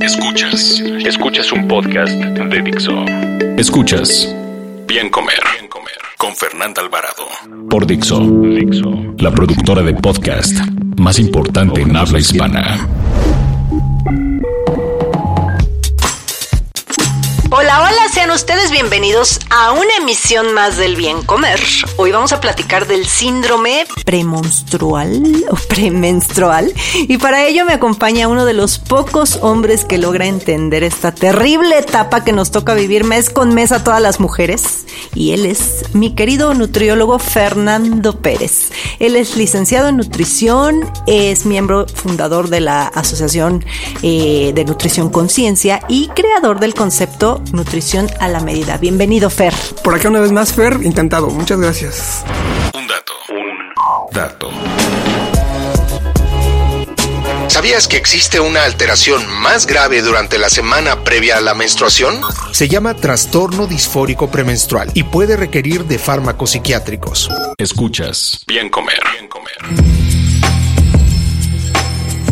Escuchas. Escuchas un podcast de Dixo. Escuchas Bien Comer. Bien Comer. Con Fernanda Alvarado. Por Dixo. Dixo. La productora de podcast más importante en habla hispana. Ustedes bienvenidos a una emisión más del Bien Comer. Hoy vamos a platicar del síndrome premonstrual o premenstrual y para ello me acompaña uno de los pocos hombres que logra entender esta terrible etapa que nos toca vivir mes con mes a todas las mujeres y él es mi querido nutriólogo Fernando Pérez. Él es licenciado en nutrición, es miembro fundador de la Asociación eh, de Nutrición Conciencia y creador del concepto nutrición a la medida. Bienvenido, Fer. Por acá una vez más, Fer, encantado. Muchas gracias. Un dato. Un dato. ¿Sabías que existe una alteración más grave durante la semana previa a la menstruación? Se llama trastorno disfórico premenstrual y puede requerir de fármacos psiquiátricos. Escuchas Bien Comer. Bien Comer.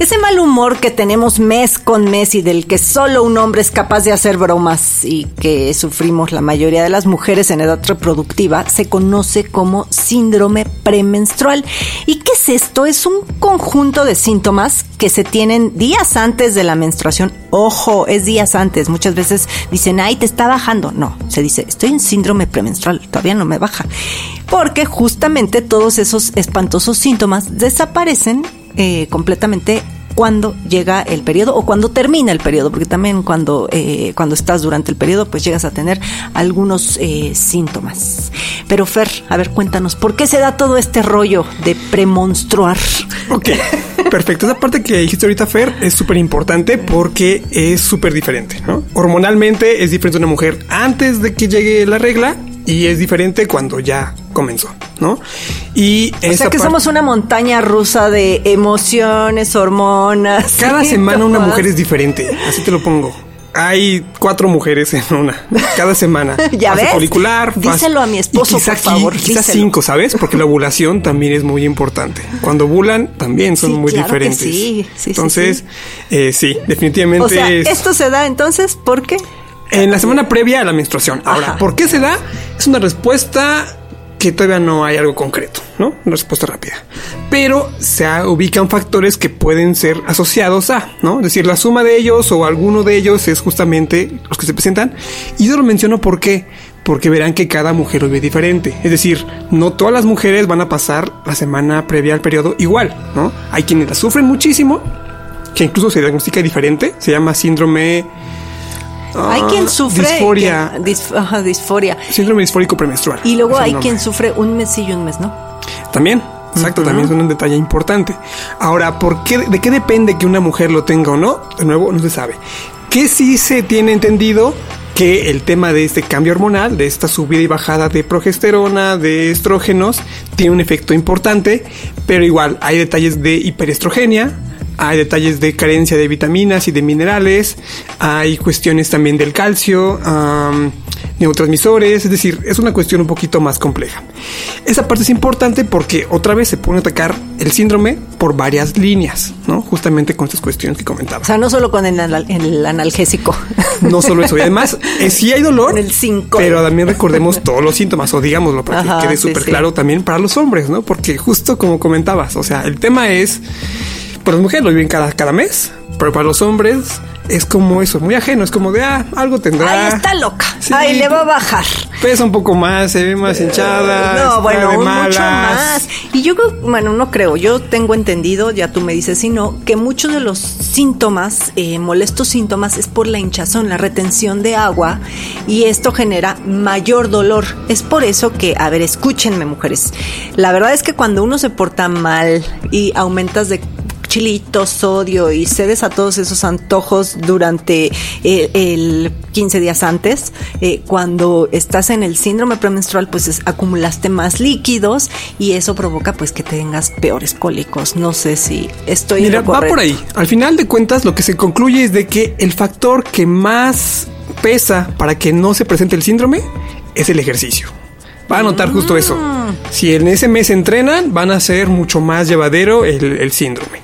Ese mal humor que tenemos mes con mes y del que solo un hombre es capaz de hacer bromas y que sufrimos la mayoría de las mujeres en edad reproductiva se conoce como síndrome premenstrual. ¿Y qué es esto? Es un conjunto de síntomas que se tienen días antes de la menstruación. Ojo, es días antes. Muchas veces dicen, ay, te está bajando. No, se dice, estoy en síndrome premenstrual, todavía no me baja. Porque justamente todos esos espantosos síntomas desaparecen eh, completamente cuando llega el periodo o cuando termina el periodo, porque también cuando, eh, cuando estás durante el periodo, pues llegas a tener algunos eh, síntomas. Pero Fer, a ver, cuéntanos, ¿por qué se da todo este rollo de premonstruar? Ok, perfecto. Esa parte que dijiste ahorita, Fer, es súper importante porque es súper diferente, ¿no? Hormonalmente es diferente una mujer antes de que llegue la regla y es diferente cuando ya comenzó, ¿no? Y o sea que somos una montaña rusa de emociones, hormonas. Cada semana una mujer es diferente, así te lo pongo. Hay cuatro mujeres en una cada semana. ¿Ya fase ves? folicular, fase- Díselo a mi esposo, quizá por favor, Quizás cinco, ¿sabes? Porque la ovulación también es muy importante. Cuando ovulan también son Sí, muy claro que diferentes. sí. Sí, sí, entonces, sí. eh, sí, definitivamente O sea, es esto se da entonces, ¿por qué? en la semana previa a la menstruación. Ahora, Ajá. ¿por qué se da? Es una respuesta que todavía no hay algo concreto, ¿no? Respuesta rápida. Pero se ubican factores que pueden ser asociados a, ¿no? Es decir, la suma de ellos o alguno de ellos es justamente los que se presentan. Y yo lo menciono porque porque verán que cada mujer lo ve diferente. Es decir, no todas las mujeres van a pasar la semana previa al periodo igual, ¿no? Hay quienes la sufren muchísimo, que incluso se diagnostica diferente, se llama síndrome hay Ah, quien sufre. disforia. quien- dis- ajá, disforia. Síndrome disfórico premenstrual. Y luego hay nombre. quien sufre un mes sí y un mes no. También, exacto, también es un detalle importante. Ahora, ¿por qué, ¿de qué depende que una mujer lo tenga o no? De nuevo, no se sabe. ¿Qué sí se tiene entendido? Que el tema de este cambio hormonal, de esta subida y bajada de progesterona, de estrógenos, tiene un efecto importante, pero igual hay detalles de hiperestrogenia, hay detalles de carencia de vitaminas y de minerales, hay cuestiones también del calcio, neurotransmisores, es decir, es una cuestión un poquito más compleja. Esa parte es importante porque otra vez se pone a atacar el síndrome por varias líneas, ¿no? Justamente con estas cuestiones que comentaba. O sea, no solo con el, anal- el analgésico. No solo eso, y además, eh, sí hay dolor, el cinco. pero también recordemos todos los síntomas, o digámoslo para Ajá, que quede súper sí. claro también para los hombres, ¿no? Porque justo como comentabas, o sea, el tema es, para las mujeres lo viven cada, cada mes, pero para los hombres es como eso, muy ajeno, es como de, ah, algo tendrá. Ahí está loca. Sí. Ahí le va a bajar. Pesa un poco más, se ve más hinchada. está No, bueno, mucho más. Y yo creo, bueno, no creo, yo tengo entendido, ya tú me dices si no, que muchos de los síntomas, eh, molestos síntomas, es por la hinchazón, la retención de agua, y esto genera mayor dolor. Es por eso que, a ver, escúchenme, mujeres. La verdad es que cuando uno se porta mal y aumentas de chilitos, sodio y cedes a todos esos antojos durante eh, el 15 días antes, eh, cuando estás en el síndrome premenstrual, pues es- acumulaste más líquidos y eso provoca pues que tengas peores cólicos. No sé si estoy en Mira, lo va por ahí. Al final de cuentas, lo que se concluye es de que el factor que más pesa para que no se presente el síndrome es el ejercicio. Va a notar justo eso. Si en ese mes entrenan, van a ser mucho más llevadero el, el síndrome.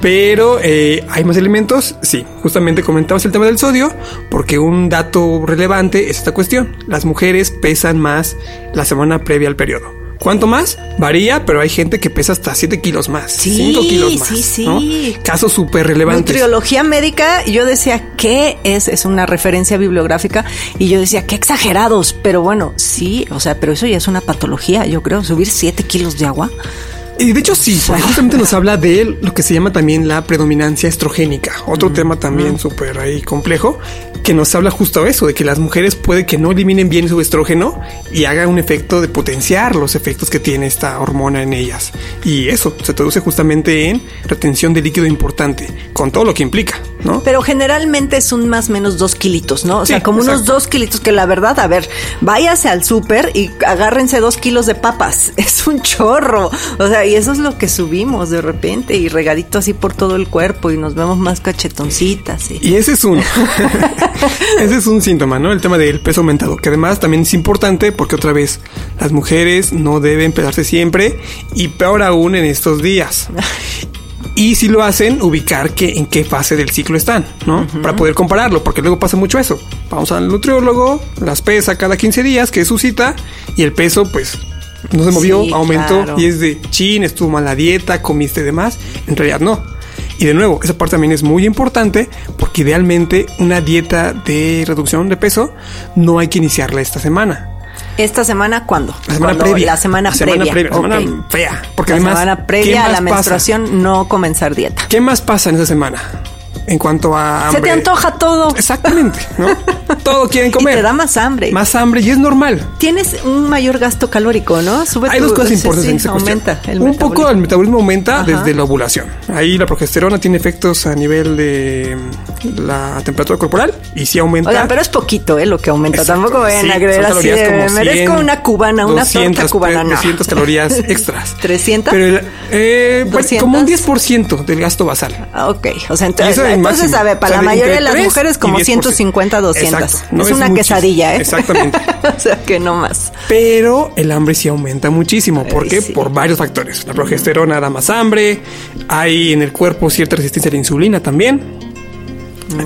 Pero eh, hay más elementos, sí, justamente comentamos el tema del sodio, porque un dato relevante es esta cuestión. Las mujeres pesan más la semana previa al periodo. ¿Cuánto más? Varía, pero hay gente que pesa hasta 7 kilos más, Sí, 5 kilos más. sí, sí. ¿no? Casos súper relevantes. Nutriología médica, yo decía, ¿qué es? Es una referencia bibliográfica. Y yo decía, qué exagerados. Pero bueno, sí, o sea, pero eso ya es una patología, yo creo. Subir 7 kilos de agua. Y de hecho sí, porque justamente nos habla de lo que se llama también la predominancia estrogénica, otro tema también súper ahí complejo, que nos habla justo eso, de que las mujeres puede que no eliminen bien su estrógeno y haga un efecto de potenciar los efectos que tiene esta hormona en ellas. Y eso se traduce justamente en retención de líquido importante, con todo lo que implica, ¿no? Pero generalmente es un más o menos dos kilitos, ¿no? O sea, como unos dos kilitos que la verdad, a ver, váyase al súper y agárrense dos kilos de papas. Es un chorro. O sea, y eso es lo que subimos de repente y regadito así por todo el cuerpo y nos vemos más cachetoncitas. Y... Y ese es un ese es un síntoma, ¿no? El tema del peso aumentado, que además también es importante porque otra vez las mujeres no deben pesarse siempre y peor aún en estos días. Y si lo hacen, ubicar que en qué fase del ciclo están, ¿no? Para poder compararlo, porque luego pasa mucho eso. Vamos al nutriólogo, las pesa cada 15 días, que es su cita, y el peso, pues, no se movió, Sí, aumentó, claro. y es de chin, estuvo mal la dieta, comiste de más. En realidad no. Y de nuevo, esa parte también es muy importante porque idealmente una dieta de reducción de peso no hay que iniciarla esta semana. ¿Esta semana cuándo? La semana Cuando- previa. La semana La semana previa. previa, la semana fea, porque la además, semana ¿qué previa a la pasa? menstruación, no comenzar dieta. ¿Qué más pasa en esa semana? En cuanto a Se te antoja todo. Exactamente, ¿no? Todo quieren Y comer. te da más hambre. Más hambre y es normal. Tienes un mayor gasto calórico, ¿no? Sube Hay tu- dos cosas importantes en esta aumenta el Un poco el metabolismo aumenta Ajá. desde la ovulación. Ahí la progesterona tiene efectos a nivel de la temperatura corporal y sí aumenta. Oigan, pero es poquito, ¿eh? Lo que aumenta. Exacto, Tampoco vayan sí, a son así de, como me merezco 100, una cubana, una 200, torta cubana. No. 200 calorías extras. 300? Pero el- eh, bueno, 200. como un 10% del gasto basal. Ah, Ok, o sea, Y entonces, entonces máximo. a ver, para O sea, la mayoría de las 3 mujeres como 10%. 150, 200. Exacto, no es es una quesadilla, ¿eh? Exactamente. o sea, que no más. Pero el hambre sí aumenta muchísimo. ¿Por Ay, qué? sí. Por varios factores. La progesterona da más hambre. Hay en el cuerpo cierta resistencia a la insulina también.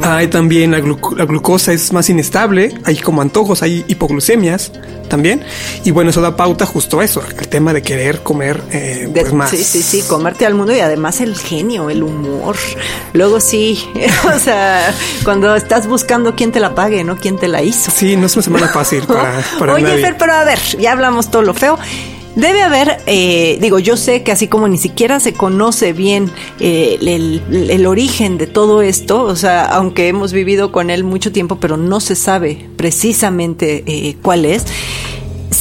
Hay también la, gluc- la glucosa es más inestable. Hay como antojos, hay hipoglucemias también. Y bueno, eso da pauta justo a eso, al tema de querer comer eh, De- pues más. Sí, sí, sí, comerte al mundo y además el genio, el humor. Luego sí, o sea, cuando estás buscando quién te la pague, no quién te la hizo. Sí, no es una semana fácil para, para Oye, nadie. Fer, pero a ver, ya hablamos todo lo feo. Debe haber, eh, digo, yo sé que así como ni siquiera se conoce bien eh, el, el origen de todo esto, o sea, aunque hemos vivido con él mucho tiempo, pero no se sabe precisamente eh, cuál es.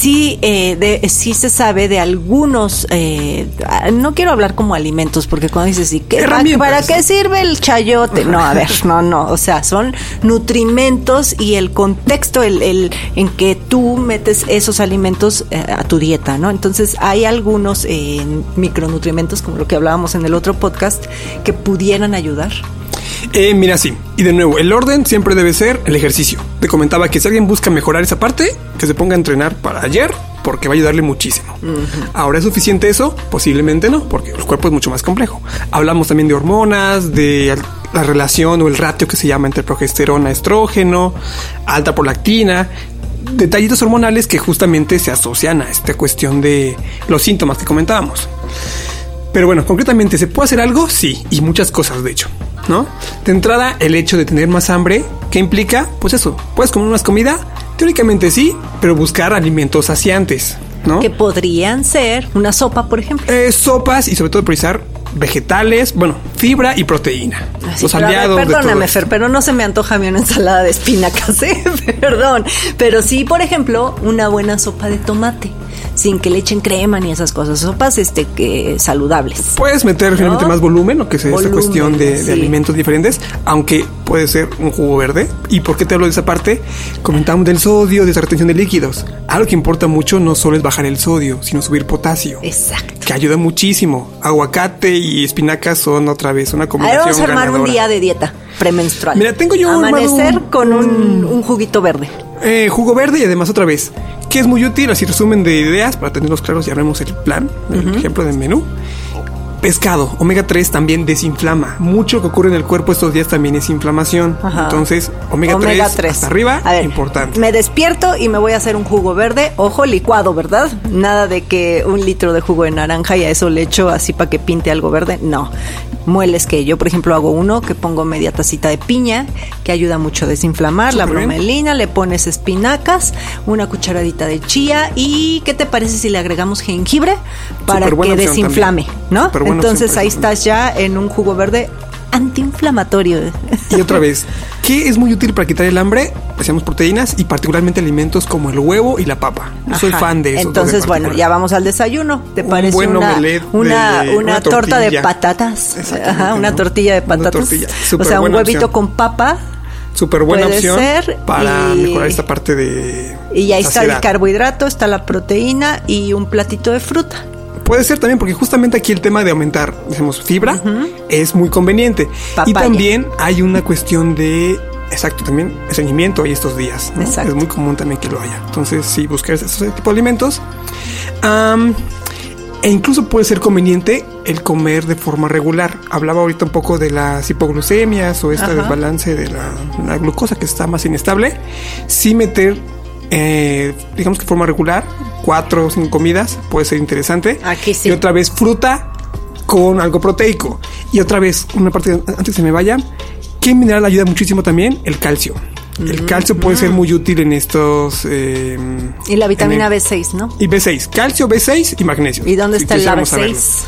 Sí, eh, de- sí se sabe de algunos, eh, no quiero hablar como alimentos, porque cuando dices, ¿y qué, ¿para, Herramientas. para qué sirve el chayote? No, a ver, no, no, o sea, son nutrimentos y el contexto el, el- en que tú metes esos alimentos eh, a tu dieta, ¿no? Entonces hay algunos eh, micronutrimentos, como lo que hablábamos en el otro podcast, que pudieran ayudar. Eh, mira, sí. Y de nuevo, el orden siempre debe ser el ejercicio. Te comentaba que si alguien busca mejorar esa parte, que se ponga a entrenar para ayer, porque va a ayudarle muchísimo. Ahora, ¿es suficiente eso? Posiblemente no, porque el cuerpo es mucho más complejo. Hablamos también de hormonas, de la relación o el ratio que se llama entre progesterona, estrógeno, alta prolactina. Detallitos hormonales que justamente se asocian a esta cuestión de los síntomas que comentábamos. Pero bueno, concretamente, ¿se puede hacer algo? Sí, y muchas cosas, de hecho, ¿no? De entrada, el hecho de tener más hambre, ¿qué implica? Pues eso, ¿puedes comer más comida? Teóricamente sí, pero buscar alimentos saciantes, ¿no? Que podrían ser una sopa, por ejemplo. Eh, sopas y sobre todo priorizar vegetales, bueno, fibra y proteína. Así, los ver, aliados de perdóname. Fer, pero no se me antoja a mí una ensalada de espinacas, ¿eh? Perdón. Pero sí, por ejemplo, una buena sopa de tomate. Sin que le echen crema ni esas cosas. Sopas este que saludables. Puedes meter finalmente más volumen, lo que es esta cuestión de, alimentos diferentes, aunque puede ser un jugo verde. ¿Y por qué te hablo de esa parte? Comentamos del sodio, de esa retención de líquidos. Algo que importa mucho no solo es bajar el sodio, sino subir potasio. Exacto. Que ayuda muchísimo. Aguacate y espinacas son otra vez una combinación vamos a armar un día de dieta premenstrual. Mira, tengo yo Amanecer un- con un, un juguito verde. Eh, jugo verde y además otra vez, que es muy útil, así resumen de ideas para tenerlos claros y armemos el plan, el ejemplo del menú. Pescado, omega 3 también desinflama. Mucho que ocurre en el cuerpo estos días también es inflamación. Ajá. Entonces, omega, 3, hasta arriba, A ver, importante. Me despierto y me voy a hacer un jugo verde, ojo, licuado, ¿verdad? Nada de que un litro de jugo de naranja y a eso le echo así para que pinte algo verde. No. Mueles que yo, por ejemplo, hago uno que pongo media tacita de piña, que ayuda mucho a desinflamar, la bien. bromelina, le pones espinacas, una cucharadita de chía y ¿qué te parece si le agregamos jengibre para Súper que desinflame, también. ¿no? Súper Entonces ahí estás ya en un jugo verde antiinflamatorio. Y otra vez, ¿qué es muy útil para quitar el hambre? Decíamos proteínas y particularmente alimentos como el huevo y la papa. Yo soy fan de eso. Entonces, bueno, ya vamos al desayuno. ¿Te Un parece buen una, omelette una, de- una una torta de patatas? Ajá, una ¿no? tortilla de Una patatas. tortilla. O sea, un huevito opción. con papa. Súper buena puede opción ser, para y- mejorar esta parte de. Y ya está el carbohidrato, está la proteína y un platito de fruta. Puede ser también porque justamente aquí el tema de aumentar, decimos, fibra es muy conveniente. Y también hay una cuestión de, exacto, también estreñimiento hay estos días. ¿no? Exacto. Es muy común también que lo haya. Entonces, sí, buscar ese tipo de alimentos. E incluso puede ser conveniente el comer de forma regular. Hablaba ahorita un poco de las hipoglucemias o este Ajá. desbalance de la, la glucosa que está más inestable. Sí meter, eh, digamos que forma regular, cuatro o cinco comidas puede ser interesante. Aquí sí. Y otra vez fruta con algo proteico. Y otra vez, una parte antes que se me vaya, ¿qué mineral ayuda muchísimo también? El calcio. El calcio puede ser muy útil en estos... eh, Y la vitamina en el- B6, ¿no? y B6, calcio, B6 y magnesio. ¿Y dónde Si está saberlo. B6?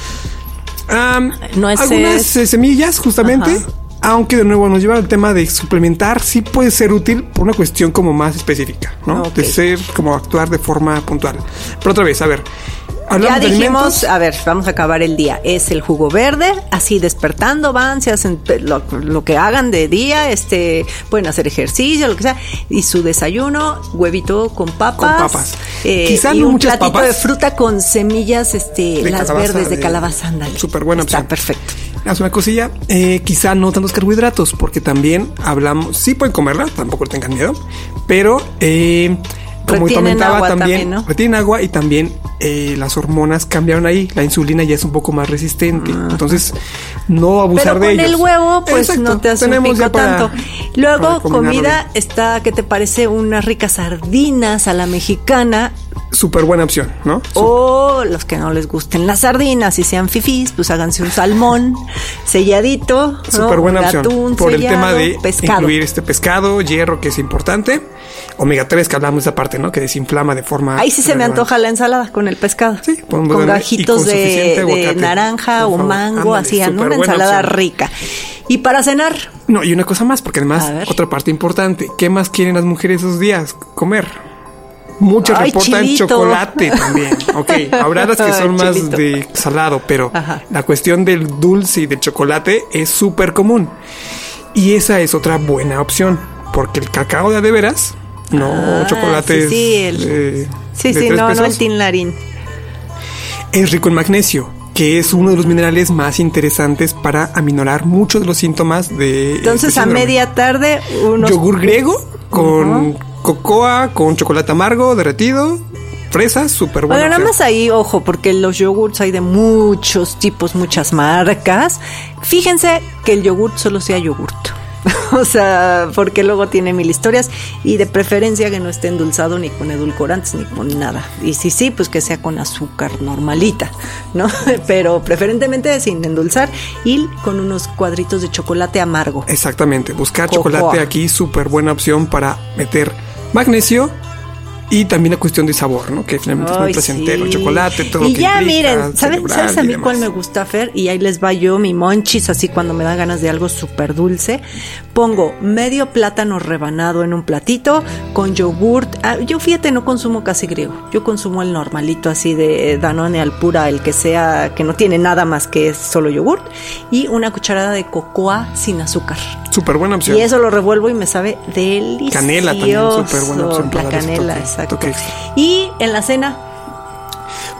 Am, Nueces. algunas eh, semillas, justamente. Ajá. Aunque de nuevo nos lleva al tema de suplementar, sí puede ser útil por una cuestión como más específica, ¿no? De ser como actuar de forma puntual. Pero otra vez, a ver. Ya dijimos, a ver, vamos a acabar el día. Es el jugo verde, así despertando van, se hacen lo, lo que hagan de día, este, pueden hacer ejercicio, lo que sea, y su desayuno, huevito con papas, Con papas. eh, Quizá y no un muchas platito papas. de fruta con semillas, este, De las verdes de de- calabaza, ándale. Súper buena Está opción. perfecto. Haz una cosilla, eh, quizá no tantos carbohidratos, porque también hablamos, sí pueden comerla, tampoco tengan miedo, pero eh, como comentaba agua también, también, ¿no? retienen agua y también eh, las hormonas cambiaron ahí, la insulina ya es un poco más resistente, entonces no abusar Pero de con ellos. el huevo, pues Exacto, no te hace un tenemos pico ya para- tanto. Luego, comida bien. está, ¿qué te parece? Unas ricas sardinas a la mexicana. Súper buena opción, ¿no? O los que no les gusten las sardinas y sean fifís, pues háganse un salmón selladito. ¿no? Súper buena Un opción. atún Por el tema de pescado. incluir este pescado, hierro, que es importante. Omega 3, que hablamos de esa parte, ¿no? Que desinflama de forma. Ahí sí se me antoja la ensalada con el pescado. Sí, con gajitos de, naranja o mango, así, ¿no? una buena ensalada opción. rica. Y para cenar, No, y una cosa más, porque además, otra parte importante. ¿Qué más quieren las mujeres esos días? Comer. Muchos Ay, reportan chilito. chocolate también. Ok, habrá las que son Ay, más chilito. de salado, pero Ajá. la cuestión del dulce y del chocolate es súper común. Y esa es otra buena opción, porque el cacao de de veras, no Ah, chocolate sí, sí, el- de- sí, no, no pesos, el tinlarín. es rico en magnesio, que es uno de los minerales más interesantes para aminorar muchos de los síntomas de Entonces, este a media tarde, unos yogur griego con cocoa, con chocolate amargo derretido, fresas, súper bueno. Bueno, nada más ahí, ojo, porque los yogurts hay de muchos tipos, muchas marcas. Fíjense que el yogurt solo sea yogurt. o sea, porque luego tiene mil historias y de preferencia que no esté endulzado ni con edulcorantes ni con nada. Y si sí, pues que sea con azúcar normalita, ¿no? Pero preferentemente sin endulzar y con unos cuadritos de chocolate amargo. Exactamente, buscar Cocoa. chocolate aquí, súper buena opción para meter magnesio Y también la cuestión de sabor, ¿no? Que finalmente es muy placentero, sí. chocolate, todo. Y ya, implica, miren, ¿sabes, celebrar ¿sabes a mí cuál me gusta, Fer? Y ahí les va yo, mi monchis, así cuando me da ganas de algo súper dulce. Pongo medio plátano rebanado en un platito con yogurt. Ah, yo, fíjate, no consumo casi griego. Yo consumo el normalito así de Danone al pura, el que sea, que no tiene nada más que es solo yogurt. Y una cucharada de cocoa sin azúcar. Súper buena opción. Y eso lo revuelvo y me sabe delicioso. Canela también, súper buena opción para La canela, toque- exacto. toque. Y en la cena,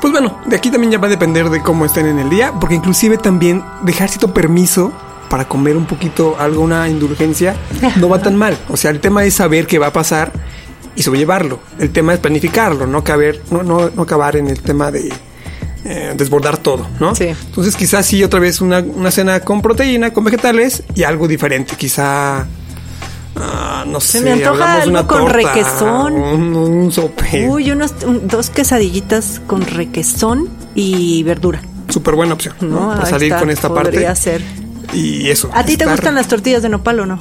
Pues bueno, de aquí también ya va a depender de cómo estén en el día, porque inclusive también dejar cierto permiso para comer un poquito alguna indulgencia no va tan mal. O sea, el tema es saber qué va a pasar y sobrellevarlo. El tema es planificarlo, no caber, no, no, no acabar en el tema de eh, desbordar todo, ¿no? Sí. Entonces quizás sí otra vez una, una cena con proteína, con vegetales y algo diferente. Quizá ah, no sé, me antoja algo una con torta, requesón. un, un sope. uy, unos, un- dos quesadillitas con requesón y verdura. Súper buena opción, ¿no? No, Para salir está, con esta podría parte. ser. Y eso. ¿A ti te gustan las tortillas de nopal o no?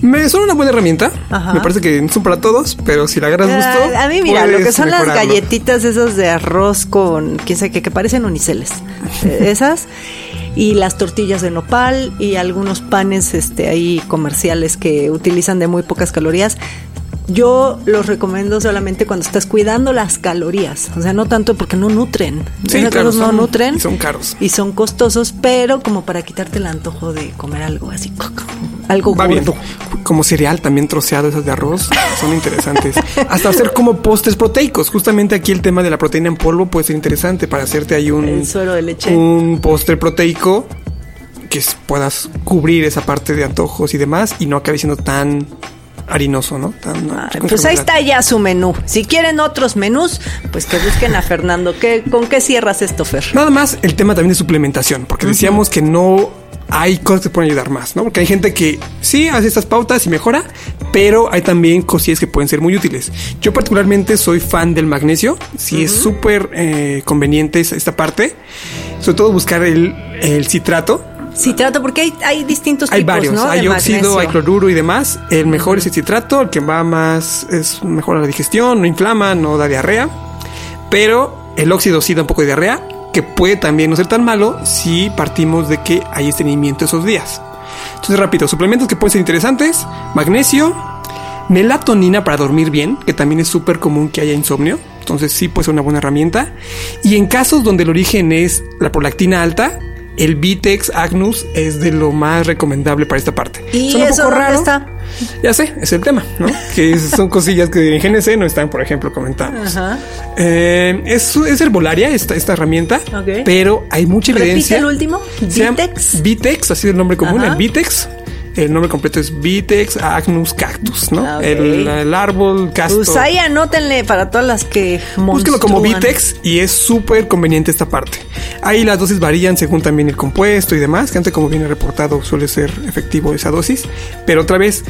Me son una buena herramienta. Ajá. Me parece que no son para todos, pero si la agarras gusto. Ah, a mí, mira, lo que son las galletitas esas de arroz con, quién sabe qué, que parecen uniceles. Eh, esas. Y las tortillas de nopal y algunos panes este, ahí comerciales que utilizan de muy pocas calorías. Yo los recomiendo solamente cuando estás cuidando las calorías. O sea, no tanto porque no nutren. Sí, claro, no nutren. y son caros. Y son costosos, pero como para quitarte el antojo de comer algo así. Algo Va bien. Como cereal también troceado, esas de arroz, son interesantes. Hasta hacer como postres proteicos. Justamente aquí el tema de la proteína en polvo puede ser interesante para hacerte ahí un, El suero de leche. un postre proteico que puedas cubrir esa parte de antojos y demás y no acabe siendo tan harinoso, ¿no? Tan, pues ahí está ya su menú. Si quieren otros menús, pues que busquen a Fernando. ¿Qué, ¿Con qué cierras esto, Fer? Nada más el tema también de suplementación, porque decíamos que no hay cosas que pueden ayudar más, ¿no? Porque hay gente que sí hace estas pautas y mejora, pero hay también cosillas que pueden ser muy útiles. Yo particularmente soy fan del magnesio, sí es súper eh, conveniente esta parte, sobre todo buscar el, el citrato. Citrato, porque hay, hay distintos Hay tipos, varios, ¿no? hay de óxido, magnesio. hay cloruro y demás. El mejor es el citrato, el que va más, es mejor la digestión, no inflama, no da diarrea. Pero el óxido sí da un poco de diarrea, que puede también no ser tan malo si partimos de que hay estreñimiento esos días. Entonces, rápido, suplementos que pueden ser interesantes: magnesio, melatonina para dormir bien, que también es súper común que haya insomnio. Entonces, sí puede ser una buena herramienta. Y en casos donde el origen es la prolactina alta, el Vitex Agnus es de lo más recomendable para esta parte. ¿Y Suena un eso poco raro. está? Ya sé, es el tema, ¿no? que son cosillas que en GNC no están, por ejemplo, comentados. Ajá. Eh, es, es herbolaria esta, esta herramienta, pero hay mucha Repite evidencia. el último, Vitex. Vitex, así es el nombre común, Ajá. el Vitex. El nombre completo es Vitex Agnus Cactus, ¿no? Ah, el, el árbol castor. Pues ahí anótenle para todas las que Búsquelo como. Vitex y es súper conveniente esta parte. Ahí las dosis varían según también el compuesto y demás, que antes como viene reportado suele ser efectivo esa dosis. Pero otra vez,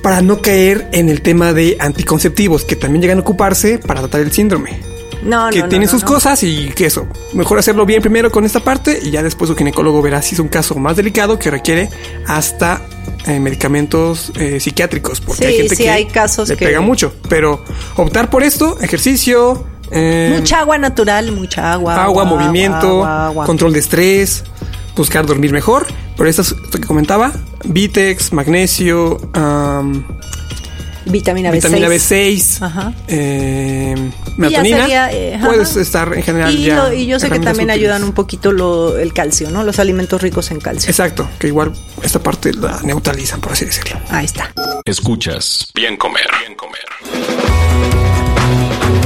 para no caer en el tema de anticonceptivos, que también llegan a ocuparse para tratar el síndrome. No, que no, no, sus cosas y que eso. Mejor hacerlo bien primero con esta parte y ya después su ginecólogo verá si es un caso más delicado que requiere hasta eh, medicamentos eh, psiquiátricos. Porque Sí, hay gente sí, que hay casos le que- pega mucho. Pero optar por esto, ejercicio, eh, Mucha agua natural, mucha agua. agua, movimiento, agua, agua. control de estrés, buscar dormir mejor. Pero estas que comentaba, Vitex, magnesio, am, Vitamina B6. vitamina B6, Ajá. eh, melatonina. sería, eh, ajá. Puedes estar en general Y, ya lo- y yo sé que también útiles. ayudan un poquito lo- el calcio, ¿no? Los alimentos ricos en calcio. Exacto, que igual esta parte la neutralizan, por así decirlo. Ahí está. Escuchas Bien Comer. Bien Comer.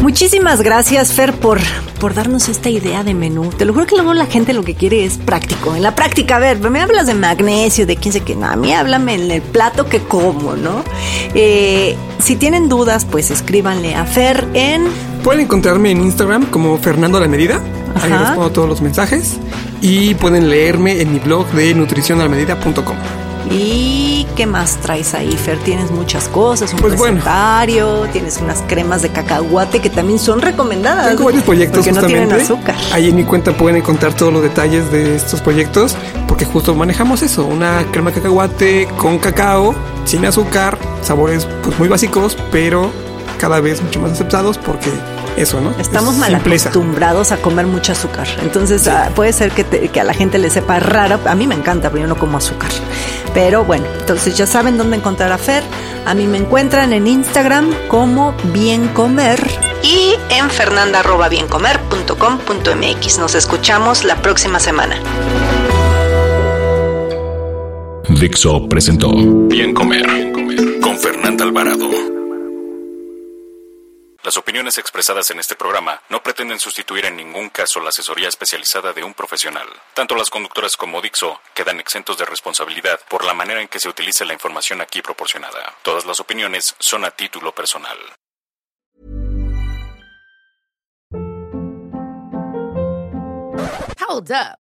Muchísimas gracias, Fer, por, por darnos esta idea de menú. Te lo juro que luego la gente lo que quiere es práctico. En la práctica, a ver, me hablas de magnesio, de quién sé qué. No, a mí háblame en el plato que como, ¿no? Eh, si tienen dudas, pues escríbanle a Fer en... Pueden encontrarme en Instagram como Fernando la Medida. Ahí respondo todos los mensajes. Y pueden leerme en mi blog de nutricionalmedida.com. ¿Y qué más traes ahí, Fer? Tienes muchas cosas, un Pues bueno. tienes unas cremas de cacahuate que también son recomendadas. Tengo varios proyectos Porque no justamente. tienen azúcar. Ahí en mi cuenta pueden encontrar todos los detalles de estos proyectos, porque justo manejamos eso, una crema de cacahuate con cacao, sin azúcar, sabores pues muy básicos, pero cada vez mucho más aceptados porque eso, ¿no? Estamos Es mal simpleza. acostumbrados a comer mucho azúcar. Entonces ah, puede ser que, te- que a la gente le sepa rara. A mí me encanta, pero yo no como azúcar. Pero bueno, entonces ya saben dónde encontrar a Fer. A mí me encuentran en Instagram como Bien Comer y en fernanda.biencomer.com.mx. Nos escuchamos la próxima semana. Dixo presentó Bien Comer con Fernanda Alvarado. Las opiniones expresadas en este programa no pretenden sustituir en ningún caso la asesoría especializada de un profesional. Tanto las conductoras como Dixo quedan exentos de responsabilidad por la manera en que se utilice la información aquí proporcionada. Todas las opiniones son a título personal. Hold up.